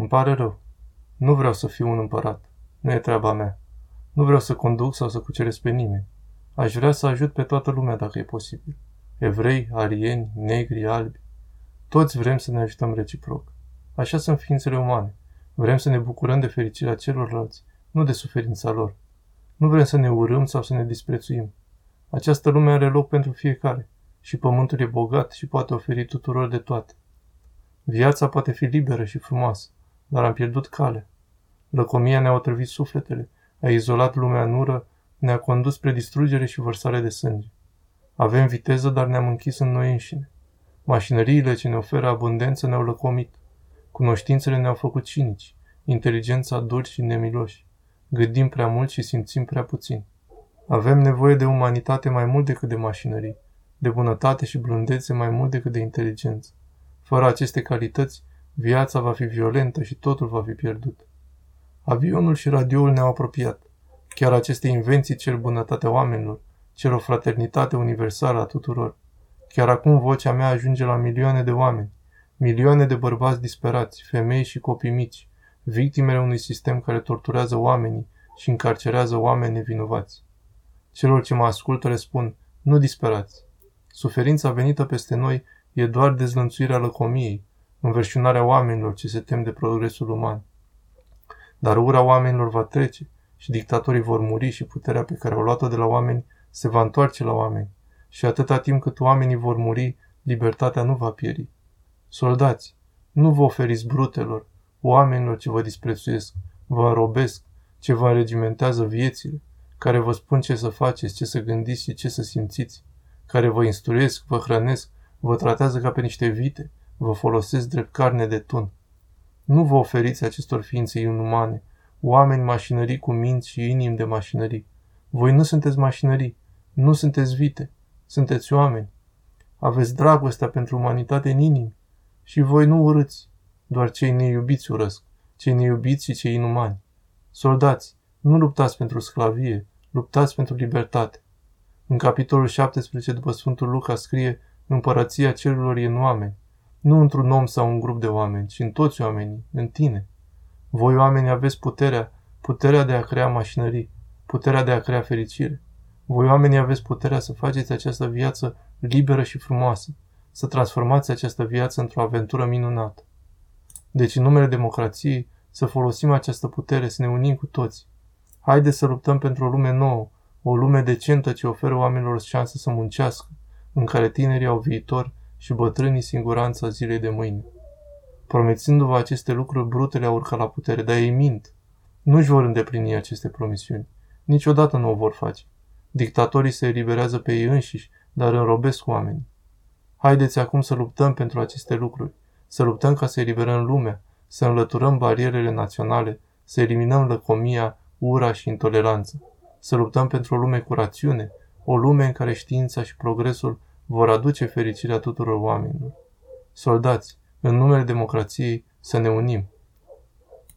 Îmi pare rău. Nu vreau să fiu un împărat. Nu e treaba mea. Nu vreau să conduc sau să cuceresc pe nimeni. Aș vrea să ajut pe toată lumea dacă e posibil. Evrei, arieni, negri, albi. Toți vrem să ne ajutăm reciproc. Așa sunt ființele umane. Vrem să ne bucurăm de fericirea celorlalți, nu de suferința lor. Nu vrem să ne urâm sau să ne disprețuim. Această lume are loc pentru fiecare și pământul e bogat și poate oferi tuturor de toate. Viața poate fi liberă și frumoasă, dar am pierdut cale. Lăcomia ne-a otrăvit sufletele, a izolat lumea în ură, ne-a condus spre distrugere și vărsare de sânge. Avem viteză, dar ne-am închis în noi înșine. Mașinăriile ce ne oferă abundență ne-au lăcomit. Cunoștințele ne-au făcut cinici, inteligența dulci și nemiloși. Gândim prea mult și simțim prea puțin. Avem nevoie de umanitate mai mult decât de mașinării, de bunătate și blândețe mai mult decât de inteligență. Fără aceste calități, viața va fi violentă și totul va fi pierdut. Avionul și radioul ne-au apropiat. Chiar aceste invenții cer bunătatea oamenilor, cer o fraternitate universală a tuturor. Chiar acum vocea mea ajunge la milioane de oameni, milioane de bărbați disperați, femei și copii mici, victimele unui sistem care torturează oamenii și încarcerează oameni nevinovați. Celor ce mă ascultă le spun, nu disperați. Suferința venită peste noi e doar dezlănțuirea lăcomiei, înverșunarea oamenilor ce se tem de progresul uman. Dar ura oamenilor va trece și dictatorii vor muri și puterea pe care au luat-o de la oameni se va întoarce la oameni. Și atâta timp cât oamenii vor muri, libertatea nu va pieri. Soldați, nu vă oferiți brutelor, oamenilor ce vă disprețuiesc, vă înrobesc, ce vă înregimentează viețile, care vă spun ce să faceți, ce să gândiți și ce să simțiți, care vă instruiesc, vă hrănesc, vă tratează ca pe niște vite, vă folosesc drept carne de tun. Nu vă oferiți acestor ființe inumane, oameni mașinării cu minți și inimi de mașinării. Voi nu sunteți mașinării, nu sunteți vite, sunteți oameni. Aveți dragostea pentru umanitate în inimi și voi nu urâți, doar cei neiubiți urăsc, cei neiubiți și cei inumani. Soldați, nu luptați pentru sclavie, luptați pentru libertate. În capitolul 17 după Sfântul Luca scrie Împărăția cerurilor e în oameni, nu într-un om sau un grup de oameni, ci în toți oamenii, în tine. Voi oameni aveți puterea, puterea de a crea mașinării, puterea de a crea fericire. Voi oamenii aveți puterea să faceți această viață liberă și frumoasă, să transformați această viață într-o aventură minunată. Deci, în numele democrației, să folosim această putere, să ne unim cu toți. Haideți să luptăm pentru o lume nouă, o lume decentă ce oferă oamenilor șansă să muncească, în care tinerii au viitor și bătrânii siguranța zilei de mâine. Promițându-vă aceste lucruri, brutele au urcat la putere, dar ei mint. Nu-și vor îndeplini aceste promisiuni. Niciodată nu o vor face. Dictatorii se eliberează pe ei înșiși, dar înrobesc oamenii. Haideți acum să luptăm pentru aceste lucruri, să luptăm ca să eliberăm lumea, să înlăturăm barierele naționale, să eliminăm lăcomia, ura și intoleranță, să luptăm pentru o lume cu rațiune, o lume în care știința și progresul vor aduce fericirea tuturor oamenilor. Soldați, în numele democrației, să ne unim,